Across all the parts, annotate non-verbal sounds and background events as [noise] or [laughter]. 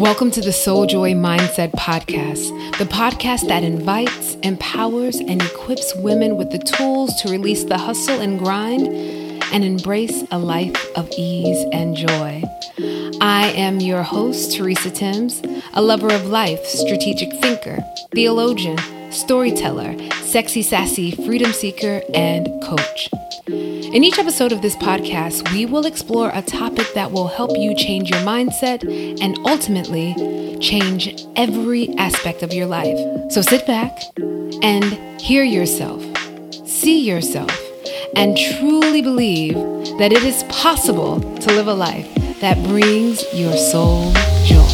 Welcome to the Soul Joy Mindset Podcast, the podcast that invites, empowers, and equips women with the tools to release the hustle and grind and embrace a life of ease and joy. I am your host, Teresa Timms, a lover of life, strategic thinker, theologian, storyteller, sexy, sassy, freedom seeker, and coach. In each episode of this podcast, we will explore a topic that will help you change your mindset and ultimately change every aspect of your life. So sit back and hear yourself, see yourself, and truly believe that it is possible to live a life that brings your soul joy.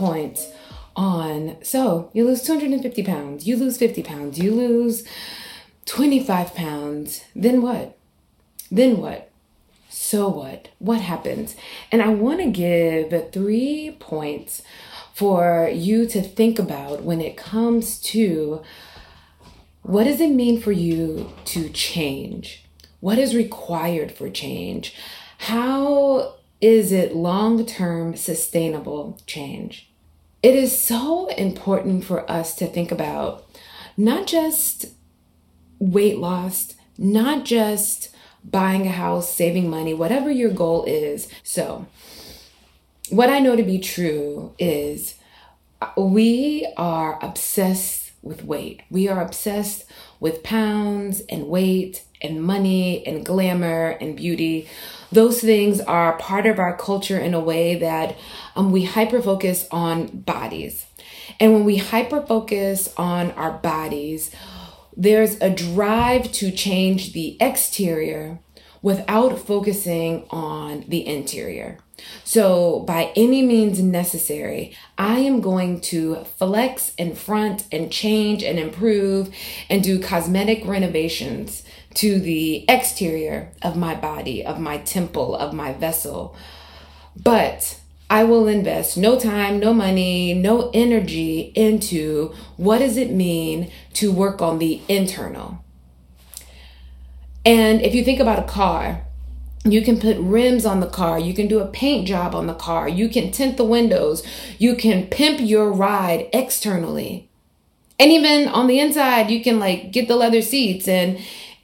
Points on so you lose 250 pounds, you lose 50 pounds, you lose 25 pounds, then what? Then what? So what? What happens? And I want to give three points for you to think about when it comes to what does it mean for you to change? What is required for change? How is it long term sustainable change? It is so important for us to think about not just weight loss, not just buying a house, saving money, whatever your goal is. So, what I know to be true is we are obsessed with weight. We are obsessed with pounds and weight and money and glamour and beauty. Those things are part of our culture in a way that um, we hyper focus on bodies. And when we hyper focus on our bodies, there's a drive to change the exterior without focusing on the interior. So, by any means necessary, I am going to flex and front and change and improve and do cosmetic renovations to the exterior of my body, of my temple, of my vessel. But I will invest no time, no money, no energy into what does it mean to work on the internal. And if you think about a car, you can put rims on the car. You can do a paint job on the car. You can tint the windows. You can pimp your ride externally. And even on the inside, you can like get the leather seats and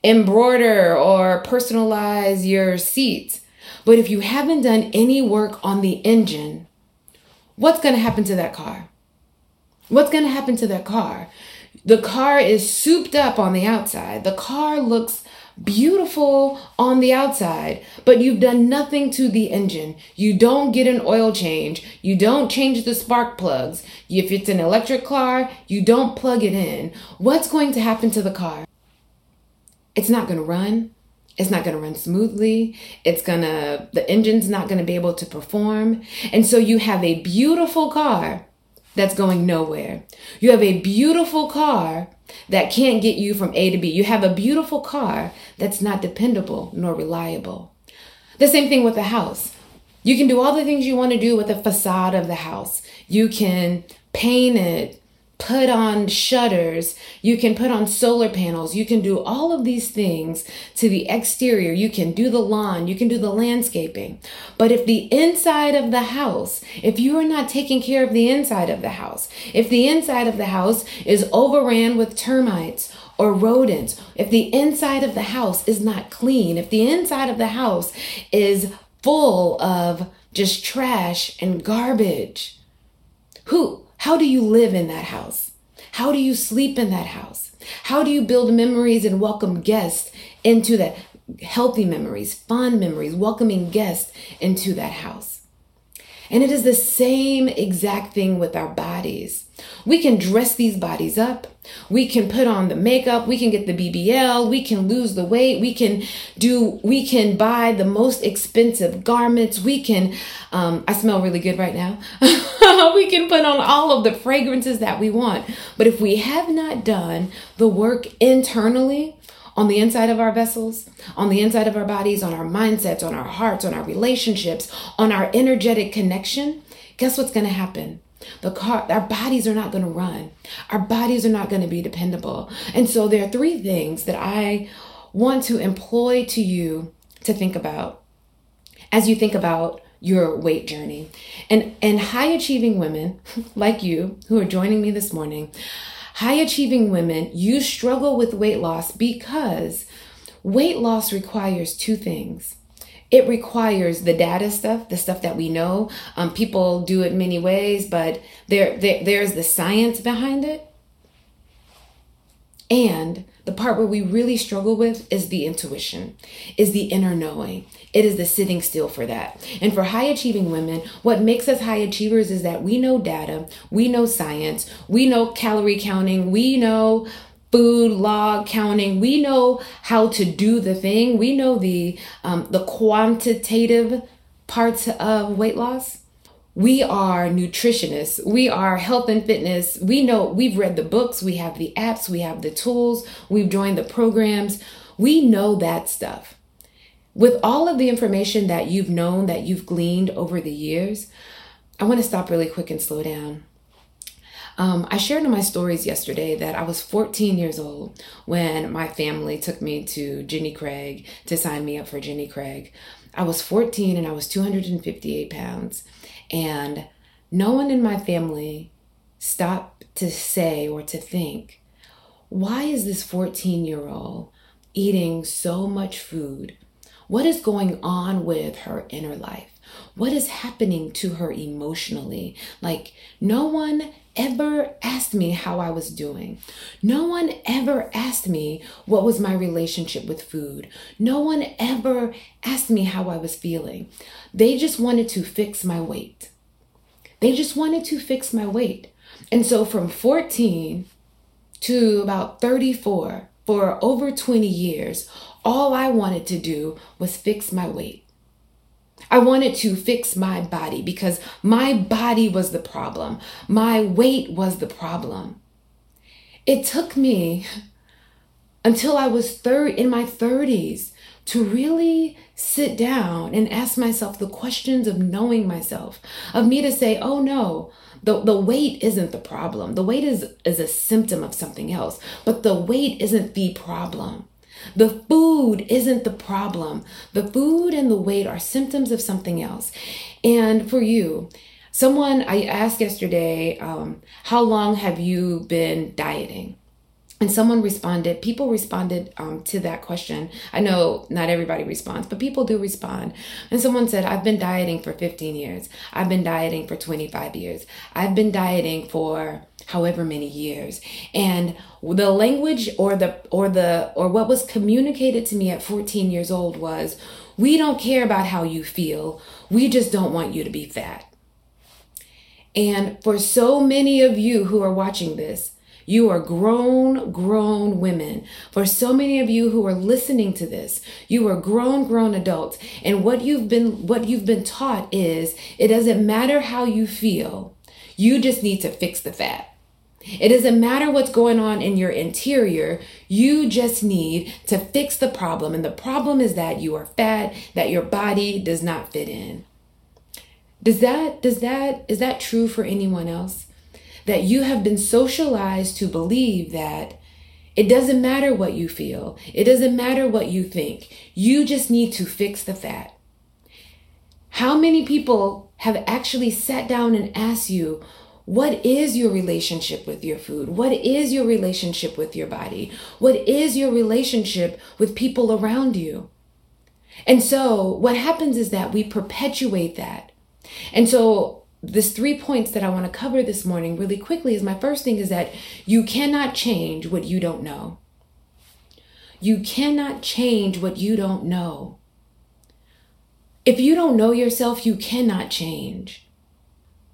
embroider or personalize your seats. But if you haven't done any work on the engine, what's going to happen to that car? What's going to happen to that car? The car is souped up on the outside. The car looks beautiful on the outside, but you've done nothing to the engine. You don't get an oil change. You don't change the spark plugs. If it's an electric car, you don't plug it in. What's going to happen to the car? It's not going to run. It's not going to run smoothly. It's going to, the engine's not going to be able to perform. And so you have a beautiful car that's going nowhere. You have a beautiful car that can't get you from A to B. You have a beautiful car that's not dependable nor reliable. The same thing with a house. You can do all the things you want to do with the facade of the house. You can paint it, put on shutters, you can put on solar panels, you can do all of these things to the exterior, you can do the lawn, you can do the landscaping. But if the inside of the house, if you are not taking care of the inside of the house, if the inside of the house is overran with termites, or rodents, if the inside of the house is not clean, if the inside of the house is full of just trash and garbage, who how do you live in that house? How do you sleep in that house? How do you build memories and welcome guests into that? Healthy memories, fun memories, welcoming guests into that house. And it is the same exact thing with our bodies. We can dress these bodies up. We can put on the makeup. We can get the BBL. We can lose the weight. We can do, we can buy the most expensive garments. We can, um, I smell really good right now. [laughs] we can put on all of the fragrances that we want. But if we have not done the work internally, on the inside of our vessels, on the inside of our bodies, on our mindsets, on our hearts, on our relationships, on our energetic connection, guess what's going to happen? The car, our bodies are not going to run. Our bodies are not going to be dependable. And so there are three things that I want to employ to you to think about as you think about your weight journey. And and high achieving women [laughs] like you who are joining me this morning, high achieving women, you struggle with weight loss because weight loss requires two things. It requires the data stuff, the stuff that we know. Um, people do it many ways, but there, there there's the science behind it. And the part where we really struggle with is the intuition, is the inner knowing. It is the sitting still for that. And for high achieving women, what makes us high achievers is that we know data, we know science, we know calorie counting, we know food log counting. We know how to do the thing. We know the um, the quantitative parts of weight loss. We are nutritionists. We are health and fitness. We know we've read the books, we have the apps, we have the tools, we've joined the programs. We know that stuff. With all of the information that you've known, that you've gleaned over the years, I want to stop really quick and slow down. Um, I shared in my stories yesterday that I was 14 years old when my family took me to Jenny Craig to sign me up for Jenny Craig. I was 14 and I was 258 pounds. And no one in my family stopped to say or to think, why is this 14 year old eating so much food? What is going on with her inner life? What is happening to her emotionally? Like, no one ever asked me how I was doing. No one ever asked me what was my relationship with food. No one ever asked me how I was feeling. They just wanted to fix my weight. They just wanted to fix my weight. And so from 14 to about 34, for over 20 years, all I wanted to do was fix my weight. I wanted to fix my body because my body was the problem. My weight was the problem. It took me until I was third in my 30s to really sit down and ask myself the questions of knowing myself, of me to say, oh no, the, the weight isn't the problem. The weight is, is a symptom of something else, but the weight isn't the problem. The food isn't the problem. The food and the weight are symptoms of something else. And for you, someone I asked yesterday, um, how long have you been dieting? And someone responded, people responded um, to that question. I know not everybody responds, but people do respond. And someone said, I've been dieting for 15 years. I've been dieting for 25 years. I've been dieting for however many years. And the language or the, or the, or what was communicated to me at 14 years old was, we don't care about how you feel. We just don't want you to be fat. And for so many of you who are watching this, you are grown, grown women. For so many of you who are listening to this, you are grown, grown adults. And what you've been, what you've been taught is it doesn't matter how you feel. You just need to fix the fat. It doesn't matter what's going on in your interior. You just need to fix the problem. And the problem is that you are fat, that your body does not fit in. Does that, does that, is that true for anyone else? that you have been socialized to believe that it doesn't matter what you feel, it doesn't matter what you think, you just need to fix the fat. How many people have actually sat down and asked you, what is your relationship with your food? What is your relationship with your body? What is your relationship with people around you? And so what happens is that we perpetuate that. And so this three points that I want to cover this morning really quickly is my first thing is that you cannot change what you don't know. You cannot change what you don't know. If you don't know yourself, you cannot change.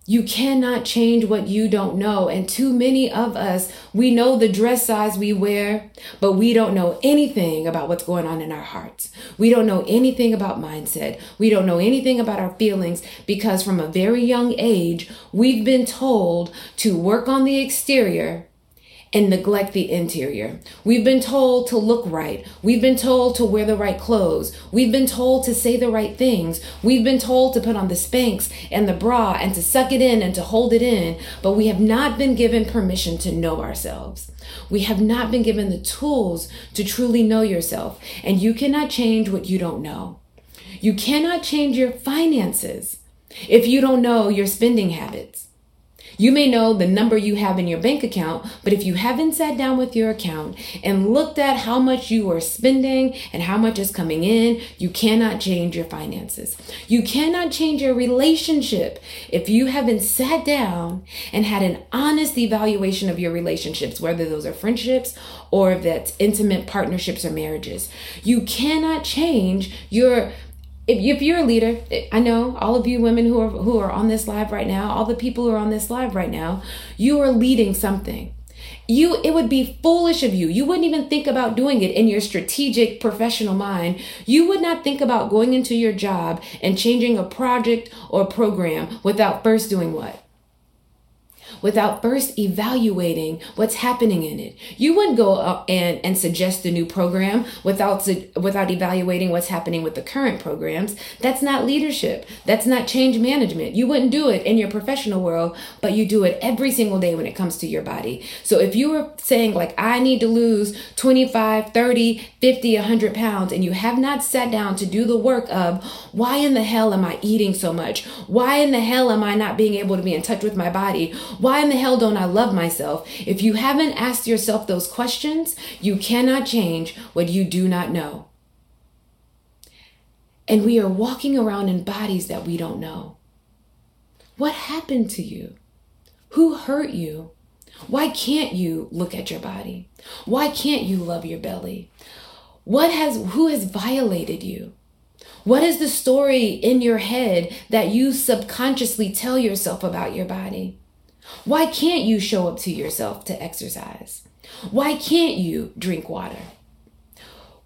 You cannot change what you don't know. And too many of us, we know the dress size we wear, but we don't know anything about what's going on in our hearts. We don't know anything about mindset. We don't know anything about our feelings because from a very young age, we've been told to work on the exterior and neglect the interior. We've been told to look right. We've been told to wear the right clothes. We've been told to say the right things. We've been told to put on the Spanx and the bra and to suck it in and to hold it in, but we have not been given permission to know ourselves. We have not been given the tools to truly know yourself, and you cannot change what you don't know. You cannot change your finances if you don't know your spending habits. You may know the number you have in your bank account, but if you haven't sat down with your account and looked at how much you are spending and how much is coming in, you cannot change your finances. You cannot change your relationship if you haven't sat down and had an honest evaluation of your relationships, whether those are friendships or if that's intimate partnerships or marriages. You cannot change your if, if you're a leader, I know all of you women who are who are on this live right now, all the people who are on this live right now, you are leading something. You it would be foolish of you. You wouldn't even think about doing it in your strategic professional mind. You would not think about going into your job and changing a project or program without first doing what? Without first evaluating what's happening in it. You wouldn't go up and, and suggest a new program without, without evaluating what's happening with the current programs. That's not leadership. That's not change management. You wouldn't do it in your professional world, but you do it every single day when it comes to your body. So if you were saying like, I need to lose 25, 30, 50, 100 pounds, and you have not sat down to do the work of why in the hell am I eating so much? Why in the hell am I not being able to be in touch with my body? Why why in the hell don't I love myself? If you haven't asked yourself those questions, you cannot change what you do not know. And we are walking around in bodies that we don't know. What happened to you? Who hurt you? Why can't you look at your body? Why can't you love your belly? What has who has violated you? What is the story in your head that you subconsciously tell yourself about your body? Why can't you show up to yourself to exercise? Why can't you drink water?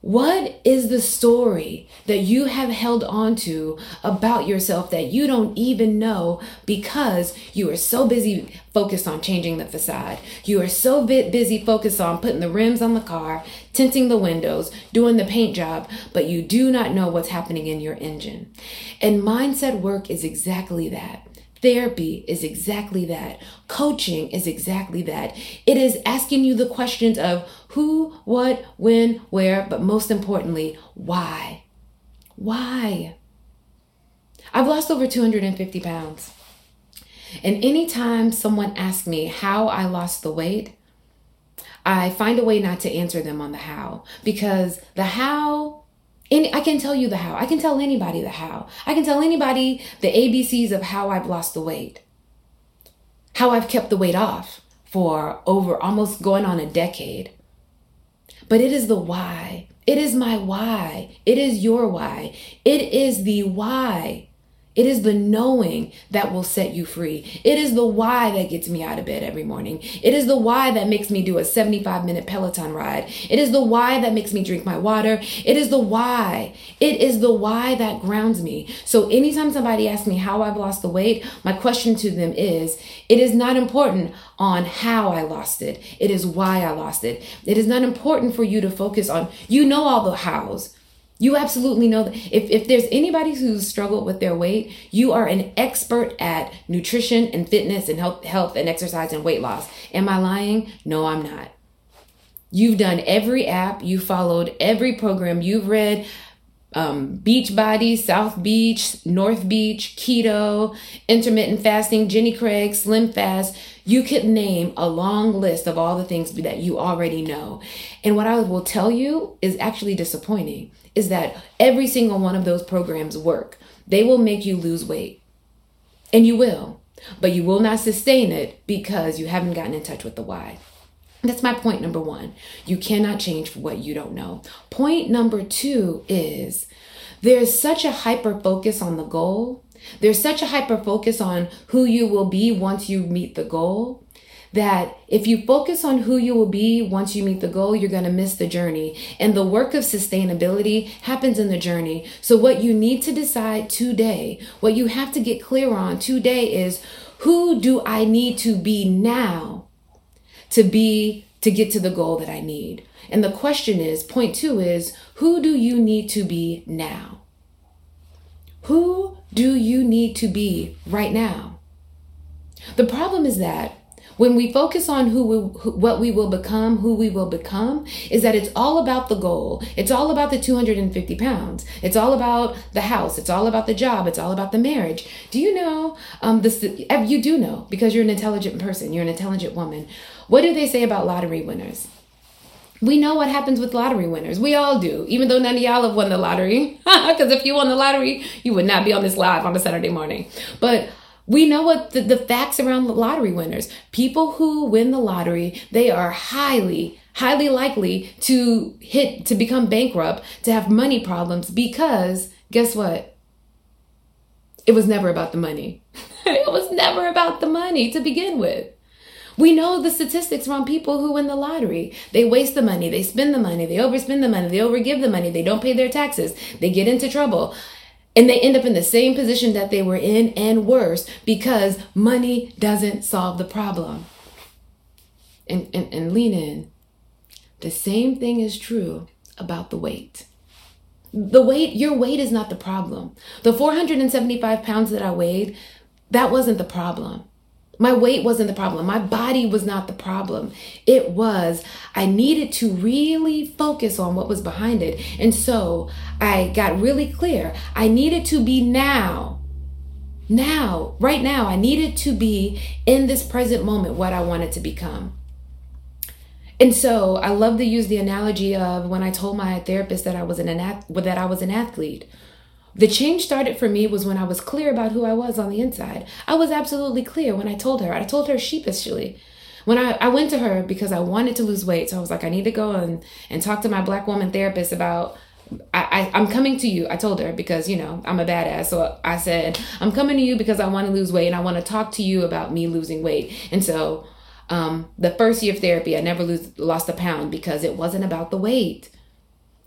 What is the story that you have held on to about yourself that you don't even know because you are so busy focused on changing the facade? You are so bit busy focused on putting the rims on the car, tinting the windows, doing the paint job, but you do not know what's happening in your engine. And mindset work is exactly that. Therapy is exactly that. Coaching is exactly that. It is asking you the questions of who, what, when, where, but most importantly, why. Why? I've lost over 250 pounds. And anytime someone asks me how I lost the weight, I find a way not to answer them on the how because the how I can tell you the how. I can tell anybody the how. I can tell anybody the ABCs of how I've lost the weight, how I've kept the weight off for over almost going on a decade. But it is the why. It is my why. It is your why. It is the why it is the knowing that will set you free. It is the why that gets me out of bed every morning. It is the why that makes me do a 75 minute Peloton ride. It is the why that makes me drink my water. It is the why. It is the why that grounds me. So anytime somebody asks me how I've lost the weight, my question to them is it is not important on how I lost it. It is why I lost it. It is not important for you to focus on, you know, all the hows. You absolutely know that if, if there's anybody who's struggled with their weight, you are an expert at nutrition and fitness and health, health and exercise and weight loss. Am I lying? No, I'm not. You've done every app, you followed every program, you've read um, Beachbody, South Beach, North Beach, Keto, intermittent fasting, Jenny Craig, Slim Fast. You could name a long list of all the things that you already know. And what I will tell you is actually disappointing is that every single one of those programs work. They will make you lose weight. And you will. But you will not sustain it because you haven't gotten in touch with the why. That's my point number one. You cannot change what you don't know. Point number two is there's such a hyper focus on the goal. There's such a hyper focus on who you will be once you meet the goal that if you focus on who you will be once you meet the goal, you're going to miss the journey. And the work of sustainability happens in the journey. So, what you need to decide today, what you have to get clear on today is who do I need to be now to be to get to the goal that I need. And the question is point two is who do you need to be now? Who do you need to be right now? The problem is that when we focus on who, we, who, what we will become, who we will become, is that it's all about the goal. It's all about the 250 pounds. It's all about the house. It's all about the job. It's all about the marriage. Do you know um, this? You do know because you're an intelligent person. You're an intelligent woman. What do they say about lottery winners? we know what happens with lottery winners. We all do, even though none of y'all have won the lottery. [laughs] Because if you won the lottery, you would not be on this live on a Saturday morning. But we know what the, the facts around the lottery winners. People who win the lottery, they are highly, highly likely to hit, to become bankrupt, to have money problems because guess what? It was never about the money. [laughs] it was never about the money to begin with. We know the statistics from people who win the lottery. They waste the money, they spend the money, they overspend the money, they overgive the money, they don't pay their taxes, they get into trouble. And they end up in the same position that they were in and worse because money doesn't solve the problem. And, and, and lean in. The same thing is true about the weight. The weight, your weight is not the problem. The 475 pounds that I weighed, that wasn't the problem. My weight wasn't the problem. My body was not the problem. It was, I needed to really focus on what was behind it. And so I got really clear. I needed to be now, now, right now, I needed to be in this present moment what I wanted to become. And so I love to use the analogy of when I told my therapist that I was an, that I was an athlete. The change started for me was when I was clear about who I was on the inside. I was absolutely clear when I told her. I told her sheepishly. When I, I went to her because I wanted to lose weight. So I was like, I need to go and, and talk to my black woman therapist about I, I, am coming to you. I told her because, you know, I'm a badass. So I said, I'm coming to you because I want to lose weight and I want to talk to you about me losing weight. And so um, the first year of therapy, I never lose, lost a pound because it wasn't about the weight.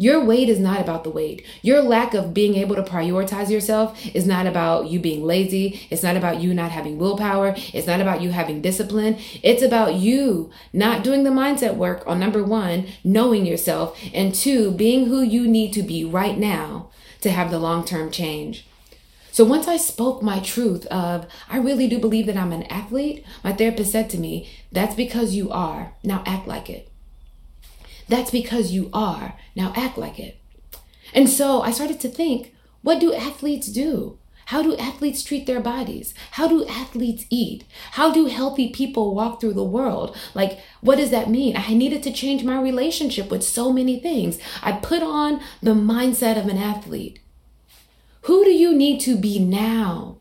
Your weight is not about the weight. Your lack of being able to prioritize yourself is not about you being lazy. It's not about you not having willpower. It's not about you having discipline. It's about you not doing the mindset work on number one, knowing yourself, and two, being who you need to be right now to have the long term change. So once I spoke my truth of, I really do believe that I'm an athlete, my therapist said to me, that's because you are. Now act like it. That's because you are. Now act like it. And so I started to think, what do athletes do? How do athletes treat their bodies? How do athletes eat? How do healthy people walk through the world? Like, what does that mean? I needed to change my relationship with so many things. I put on the mindset of an athlete. Who do you need to be now?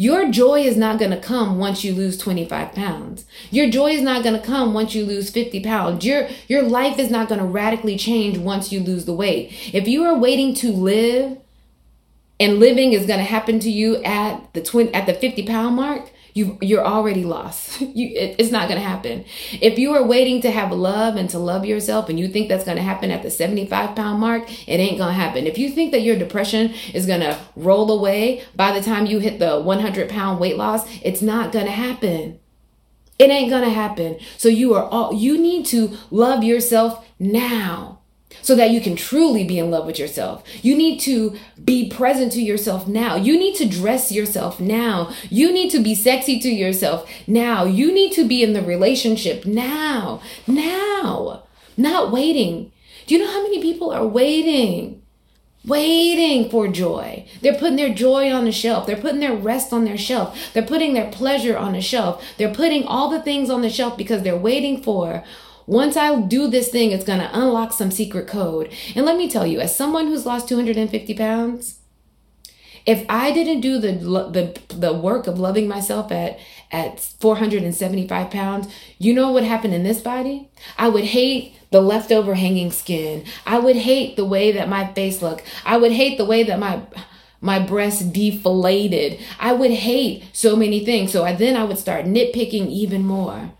Your joy is not going to come once you lose 25 pounds. Your joy is not going to come once you lose 50 pounds. Your, your life is not going to radically change once you lose the weight. If you are waiting to live and living is going to happen to you at the twin, at the 50 pound mark, you you're already lost. [laughs] you it, it's not going to happen. If you are waiting to have love and to love yourself and you think that's going to happen at the 75 pound mark, it ain't going to happen. If you think that your depression is going to roll away by the time you hit the 100 pound weight loss, it's not going to happen. It ain't going to happen. So you are all you need to love yourself now so that you can truly be in love with yourself. You need to be present to yourself now. You need to dress yourself now. You need to be sexy to yourself now. You need to be in the relationship now. Now. Not waiting. Do you know how many people are waiting? Waiting for joy. They're putting their joy on the shelf. They're putting their rest on their shelf. They're putting their pleasure on the shelf. They're putting all the things on the shelf because they're waiting for once I do this thing, it's going to unlock some secret code. And let me tell you, as someone who's lost 250 pounds, if I didn't do the the the work of loving myself at at 475 pounds, you know what happened in this body? I would hate the leftover hanging skin. I would hate the way that my face looked. I would hate the way that my my breast deflated. I would hate so many things. So I, then I would start nitpicking even more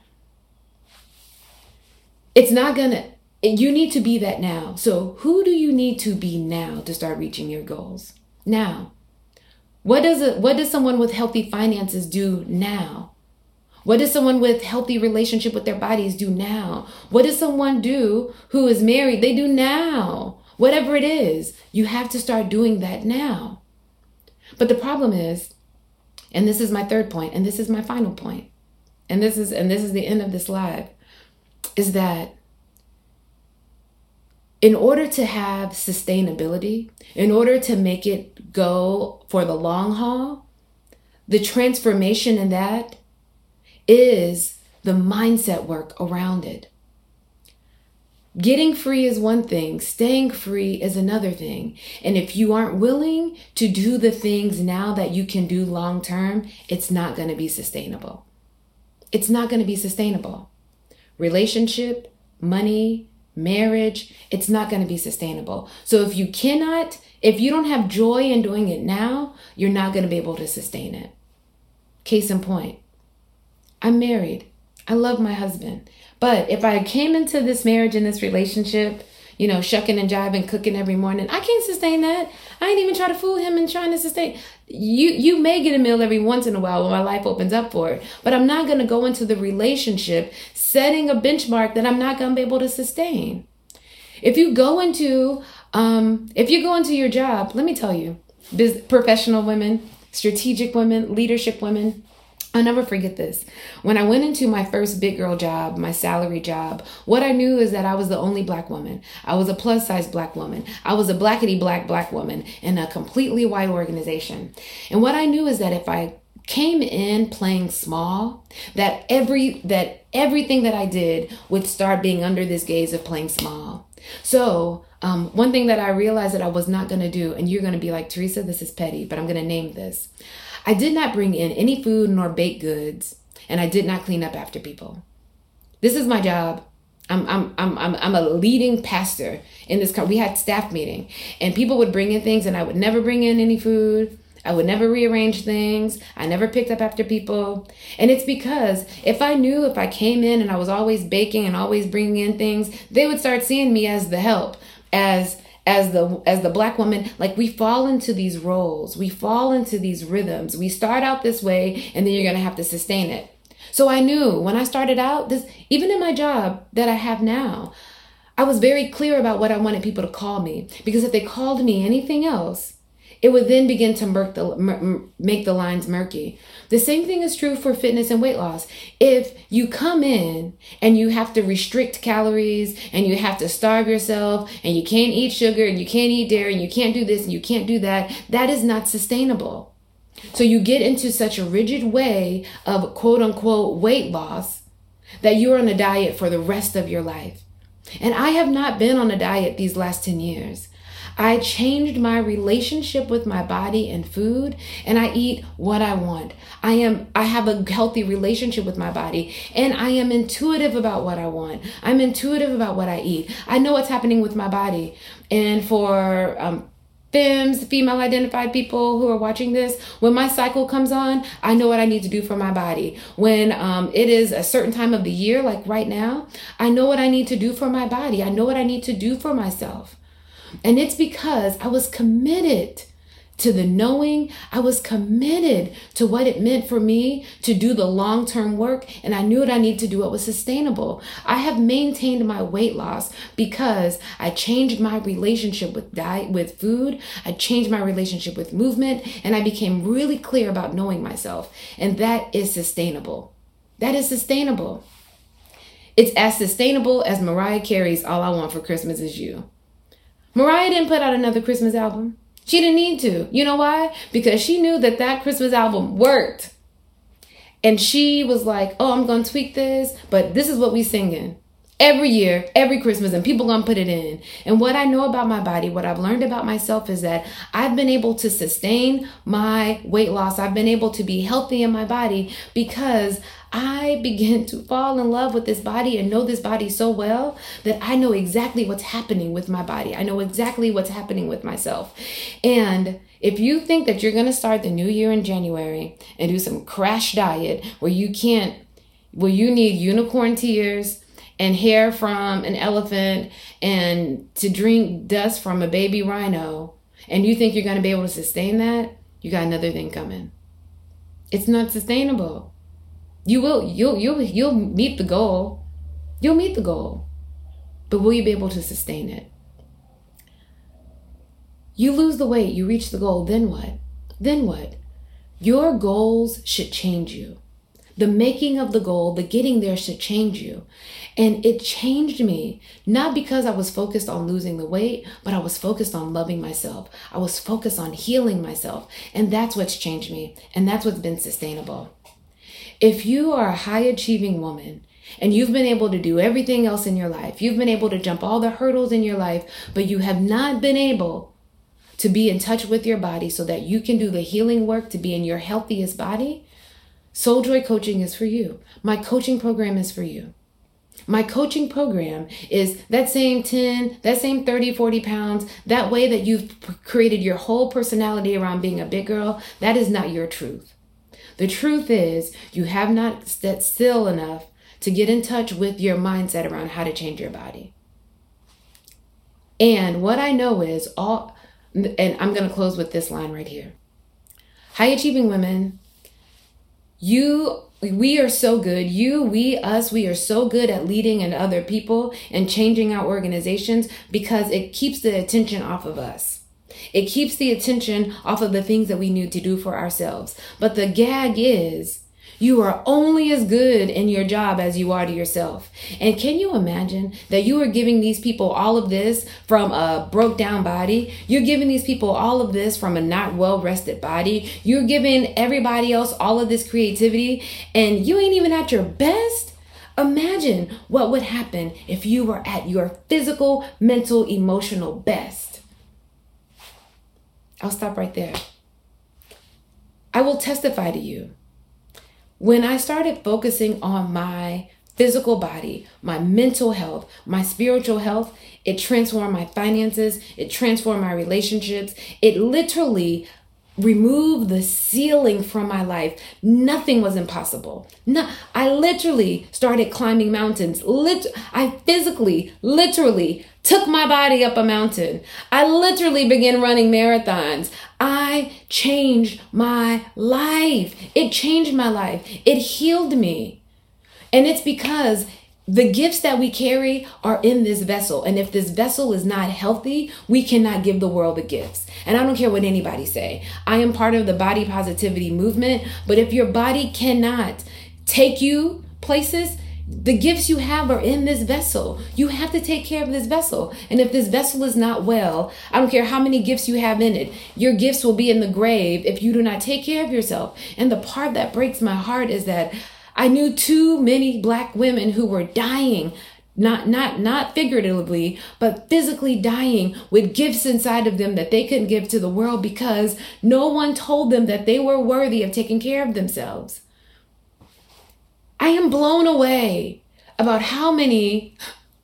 it's not gonna you need to be that now so who do you need to be now to start reaching your goals now what does it what does someone with healthy finances do now What does someone with healthy relationship with their bodies do now? What does someone do who is married? They do now. Whatever it is, you have to start doing that now. But the problem is, and this is my third point, and this is my final point, and this is and this is the end of this live, is that in order to have sustainability, in order to make it go for the long haul, the transformation in that is the mindset work around it. Getting free is one thing, staying free is another thing. And if you aren't willing to do the things now that you can do long term, it's not going to be sustainable. It's not going to be sustainable. Relationship, money, marriage, it's not going to be sustainable. So if you cannot, if you don't have joy in doing it now, you're not going to be able to sustain it. Case in point, I'm married. I love my husband. But if I came into this marriage and this relationship, you know, shucking and jiving, cooking every morning, I can't sustain that. I ain't even try to fool him and trying to sustain. You you may get a meal every once in a while when my life opens up for it, but I'm not gonna go into the relationship setting a benchmark that I'm not gonna be able to sustain. If you go into um, if you go into your job, let me tell you, biz- professional women, strategic women, leadership women, I'll never forget this. When I went into my first big girl job, my salary job, what I knew is that I was the only black woman. I was a plus size black woman. I was a blackety black black woman in a completely white organization. And what I knew is that if I came in playing small, that every that everything that I did would start being under this gaze of playing small. So um, one thing that I realized that I was not going to do, and you're going to be like, Teresa, this is petty, but I'm going to name this. I did not bring in any food nor baked goods, and I did not clean up after people. This is my job. I'm, I'm, I'm, I'm, I'm a leading pastor in this. We had staff meeting, and people would bring in things, and I would never bring in any food. I would never rearrange things. I never picked up after people. And it's because if I knew if I came in and I was always baking and always bringing in things, they would start seeing me as the help, as as the as the black woman like we fall into these roles we fall into these rhythms we start out this way and then you're going to have to sustain it. So i knew when i started out this even in my job that i have now i was very clear about what i wanted people to call me because if they called me anything else it would then begin to the, make the lines murky. The same thing is true for fitness and weight loss. If you come in and you have to restrict calories and you have to starve yourself and you can't eat sugar and you can't eat dairy and you can't do this and you can't do that, that is not sustainable. So you get into such a rigid way of quote unquote weight loss that you're on a diet for the rest of your life. And I have not been on a diet these last 10 years. I changed my relationship with my body and food and I eat what I want. I am I have a healthy relationship with my body and I am intuitive about what I want. I'm intuitive about what I eat. I know what's happening with my body. And for um femmes, female identified people who are watching this, when my cycle comes on, I know what I need to do for my body. When um, it is a certain time of the year, like right now, I know what I need to do for my body. I know what I need to do for myself. And it's because I was committed to the knowing. I was committed to what it meant for me to do the long term work. And I knew what I needed to do. It was sustainable. I have maintained my weight loss because I changed my relationship with diet, with food. I changed my relationship with movement. And I became really clear about knowing myself. And that is sustainable. That is sustainable. It's as sustainable as Mariah Carey's All I Want for Christmas Is You. Mariah didn't put out another Christmas album. She didn't need to. You know why? Because she knew that that Christmas album worked. And she was like, oh, I'm going to tweak this, but this is what we singing every year, every Christmas, and people gonna put it in. And what I know about my body, what I've learned about myself is that I've been able to sustain my weight loss. I've been able to be healthy in my body because I begin to fall in love with this body and know this body so well that I know exactly what's happening with my body. I know exactly what's happening with myself. And if you think that you're going to start the new year in January and do some crash diet where you can't, where you need unicorn tears, and hair from an elephant and to drink dust from a baby rhino and you think you're going to be able to sustain that, you got another thing coming. It's not sustainable. You will you'll you'll you'll meet the goal. You'll meet the goal. But will you be able to sustain it? You lose the weight, you reach the goal, then what? Then what? Your goals should change you. The making of the goal, the getting there should change you. And it changed me, not because I was focused on losing the weight, but I was focused on loving myself. I was focused on healing myself. And that's what's changed me. And that's what's been sustainable. If you are a high achieving woman, and you've been able to do everything else in your life, you've been able to jump all the hurdles in your life, but you have not been able to be in touch with your body so that you can do the healing work to be in your healthiest body, Soul Joy Coaching is for you. My coaching program is for you. My coaching program is that same 10, that same 30, 40 pounds, that way that you've created your whole personality around being a big girl. That is not your truth. The truth is, you have not set still enough to get in touch with your mindset around how to change your body. And what I know is all, and I'm going to close with this line right here. High achieving women you we are so good. You, we, us, we are so good at leading and other people and changing our organizations because it keeps the attention off of us. It keeps the attention off of the things that we need to do for ourselves. But the gag is you are only as good in your job as you are to yourself. And can you imagine that you are giving these people all of this from a broke down body? You're giving these people all of this from a not well rested body. You're giving everybody else all of this creativity, and you ain't even at your best? Imagine what would happen if you were at your physical, mental, emotional best. I'll stop right there. I will testify to you when I started focusing on my physical body, my mental health, my spiritual health, it transformed my finances, it transformed my relationships. It literally removed the ceiling from my life. Nothing was impossible. No, I literally started climbing mountains. Lit- I physically, literally took my body up a mountain. I literally began running marathons. I changed my life. It changed my life. It healed me. And it's because the gifts that we carry are in this vessel. And if this vessel is not healthy, we cannot give the world the gifts. And I don't care what anybody say. I am part of the body positivity movement, but if your body cannot take you places, the gifts you have are in this vessel. You have to take care of this vessel. And if this vessel is not well, I don't care how many gifts you have in it, your gifts will be in the grave if you do not take care of yourself. And the part that breaks my heart is that I knew too many black women who were dying not not not figuratively but physically dying with gifts inside of them that they couldn't give to the world because no one told them that they were worthy of taking care of themselves I am blown away about how many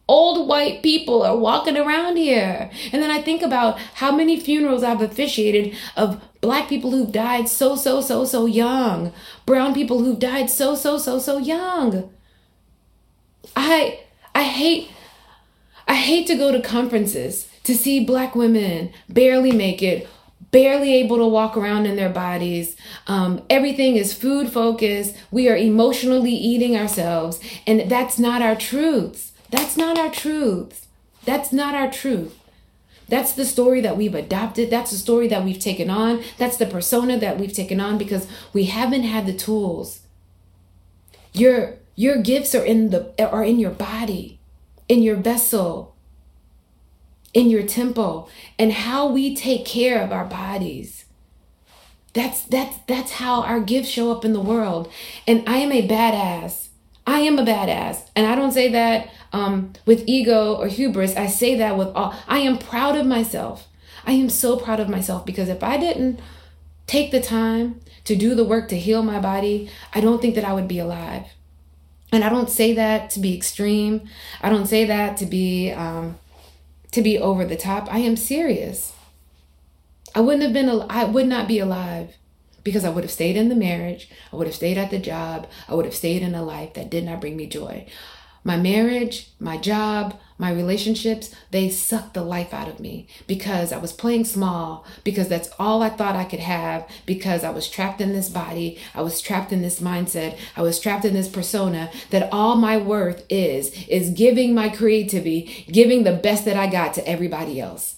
old white people are walking around here. And then I think about how many funerals I've officiated of black people who've died so, so, so, so young, brown people who've died so, so, so, so young. I, I hate, I hate to go to conferences to see black women barely make it barely able to walk around in their bodies. Um, everything is food focused. We are emotionally eating ourselves. And that's not our truths. That's not our truths. That's not our truth. That's the story that we've adopted. That's the story that we've taken on. That's the persona that we've taken on because we haven't had the tools. Your your gifts are in the are in your body, in your vessel in your temple and how we take care of our bodies. That's that's that's how our gifts show up in the world. And I am a badass. I am a badass. And I don't say that um, with ego or hubris. I say that with all I am proud of myself. I am so proud of myself because if I didn't take the time to do the work to heal my body, I don't think that I would be alive. And I don't say that to be extreme. I don't say that to be um, to be over the top. I am serious. I wouldn't have been, I would not be alive because I would have stayed in the marriage. I would have stayed at the job. I would have stayed in a life that did not bring me joy. My marriage, my job, my relationships, they sucked the life out of me because I was playing small, because that's all I thought I could have, because I was trapped in this body, I was trapped in this mindset, I was trapped in this persona that all my worth is, is giving my creativity, giving the best that I got to everybody else.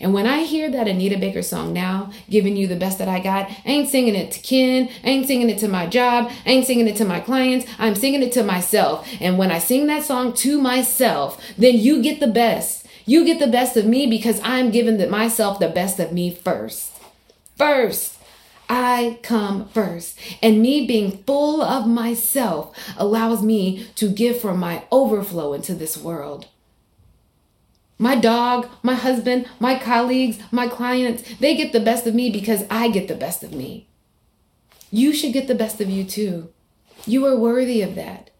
And when I hear that Anita Baker song now, giving you the best that I got, I ain't singing it to Ken, I ain't singing it to my job, I ain't singing it to my clients, I'm singing it to myself. And when I sing that song to myself, then you get the best. You get the best of me because I'm giving the, myself the best of me first. First. I come first. And me being full of myself allows me to give from my overflow into this world. My dog, my husband, my colleagues, my clients, they get the best of me because I get the best of me. You should get the best of you too. You are worthy of that.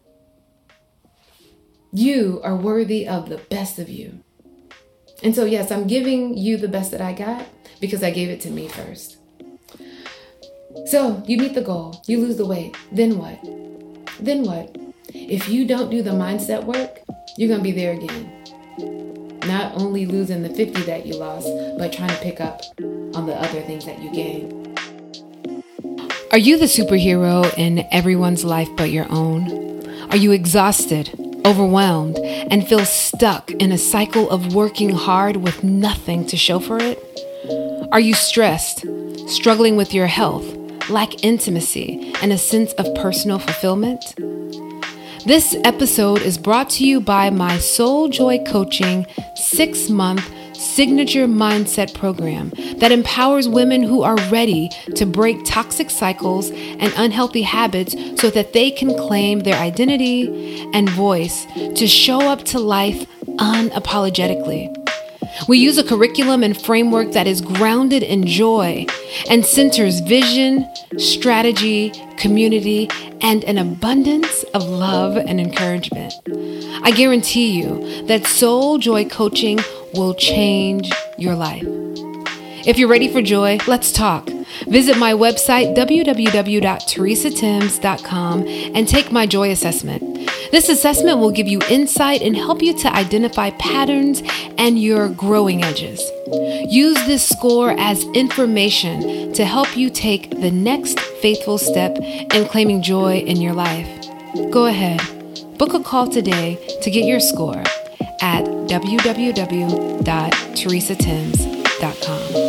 You are worthy of the best of you. And so, yes, I'm giving you the best that I got because I gave it to me first. So, you meet the goal, you lose the weight. Then what? Then what? If you don't do the mindset work, you're to be there again not only losing the 50 that you lost, but trying to pick up on the other things that you gained. Are you the superhero in everyone's life but your own? Are you exhausted, overwhelmed, and feel stuck in a cycle of working hard with nothing to show for it? Are you stressed, struggling with your health, lack intimacy, and a sense of personal fulfillment? This episode is brought to you by my Soul Joy Coaching six month signature mindset program that empowers women who are ready to break toxic cycles and unhealthy habits so that they can claim their identity and voice to show up to life unapologetically. We use a curriculum and framework that is grounded in joy and centers vision, strategy, community, and an abundance of love and encouragement. I guarantee you that Soul Joy Coaching will change your life. If you're ready for joy, let's talk. Visit my website, www.teresatims.com, and take my joy assessment. This assessment will give you insight and help you to identify patterns and your growing edges. Use this score as information to help you take the next faithful step in claiming joy in your life. Go ahead, book a call today to get your score at www.teresatims.com.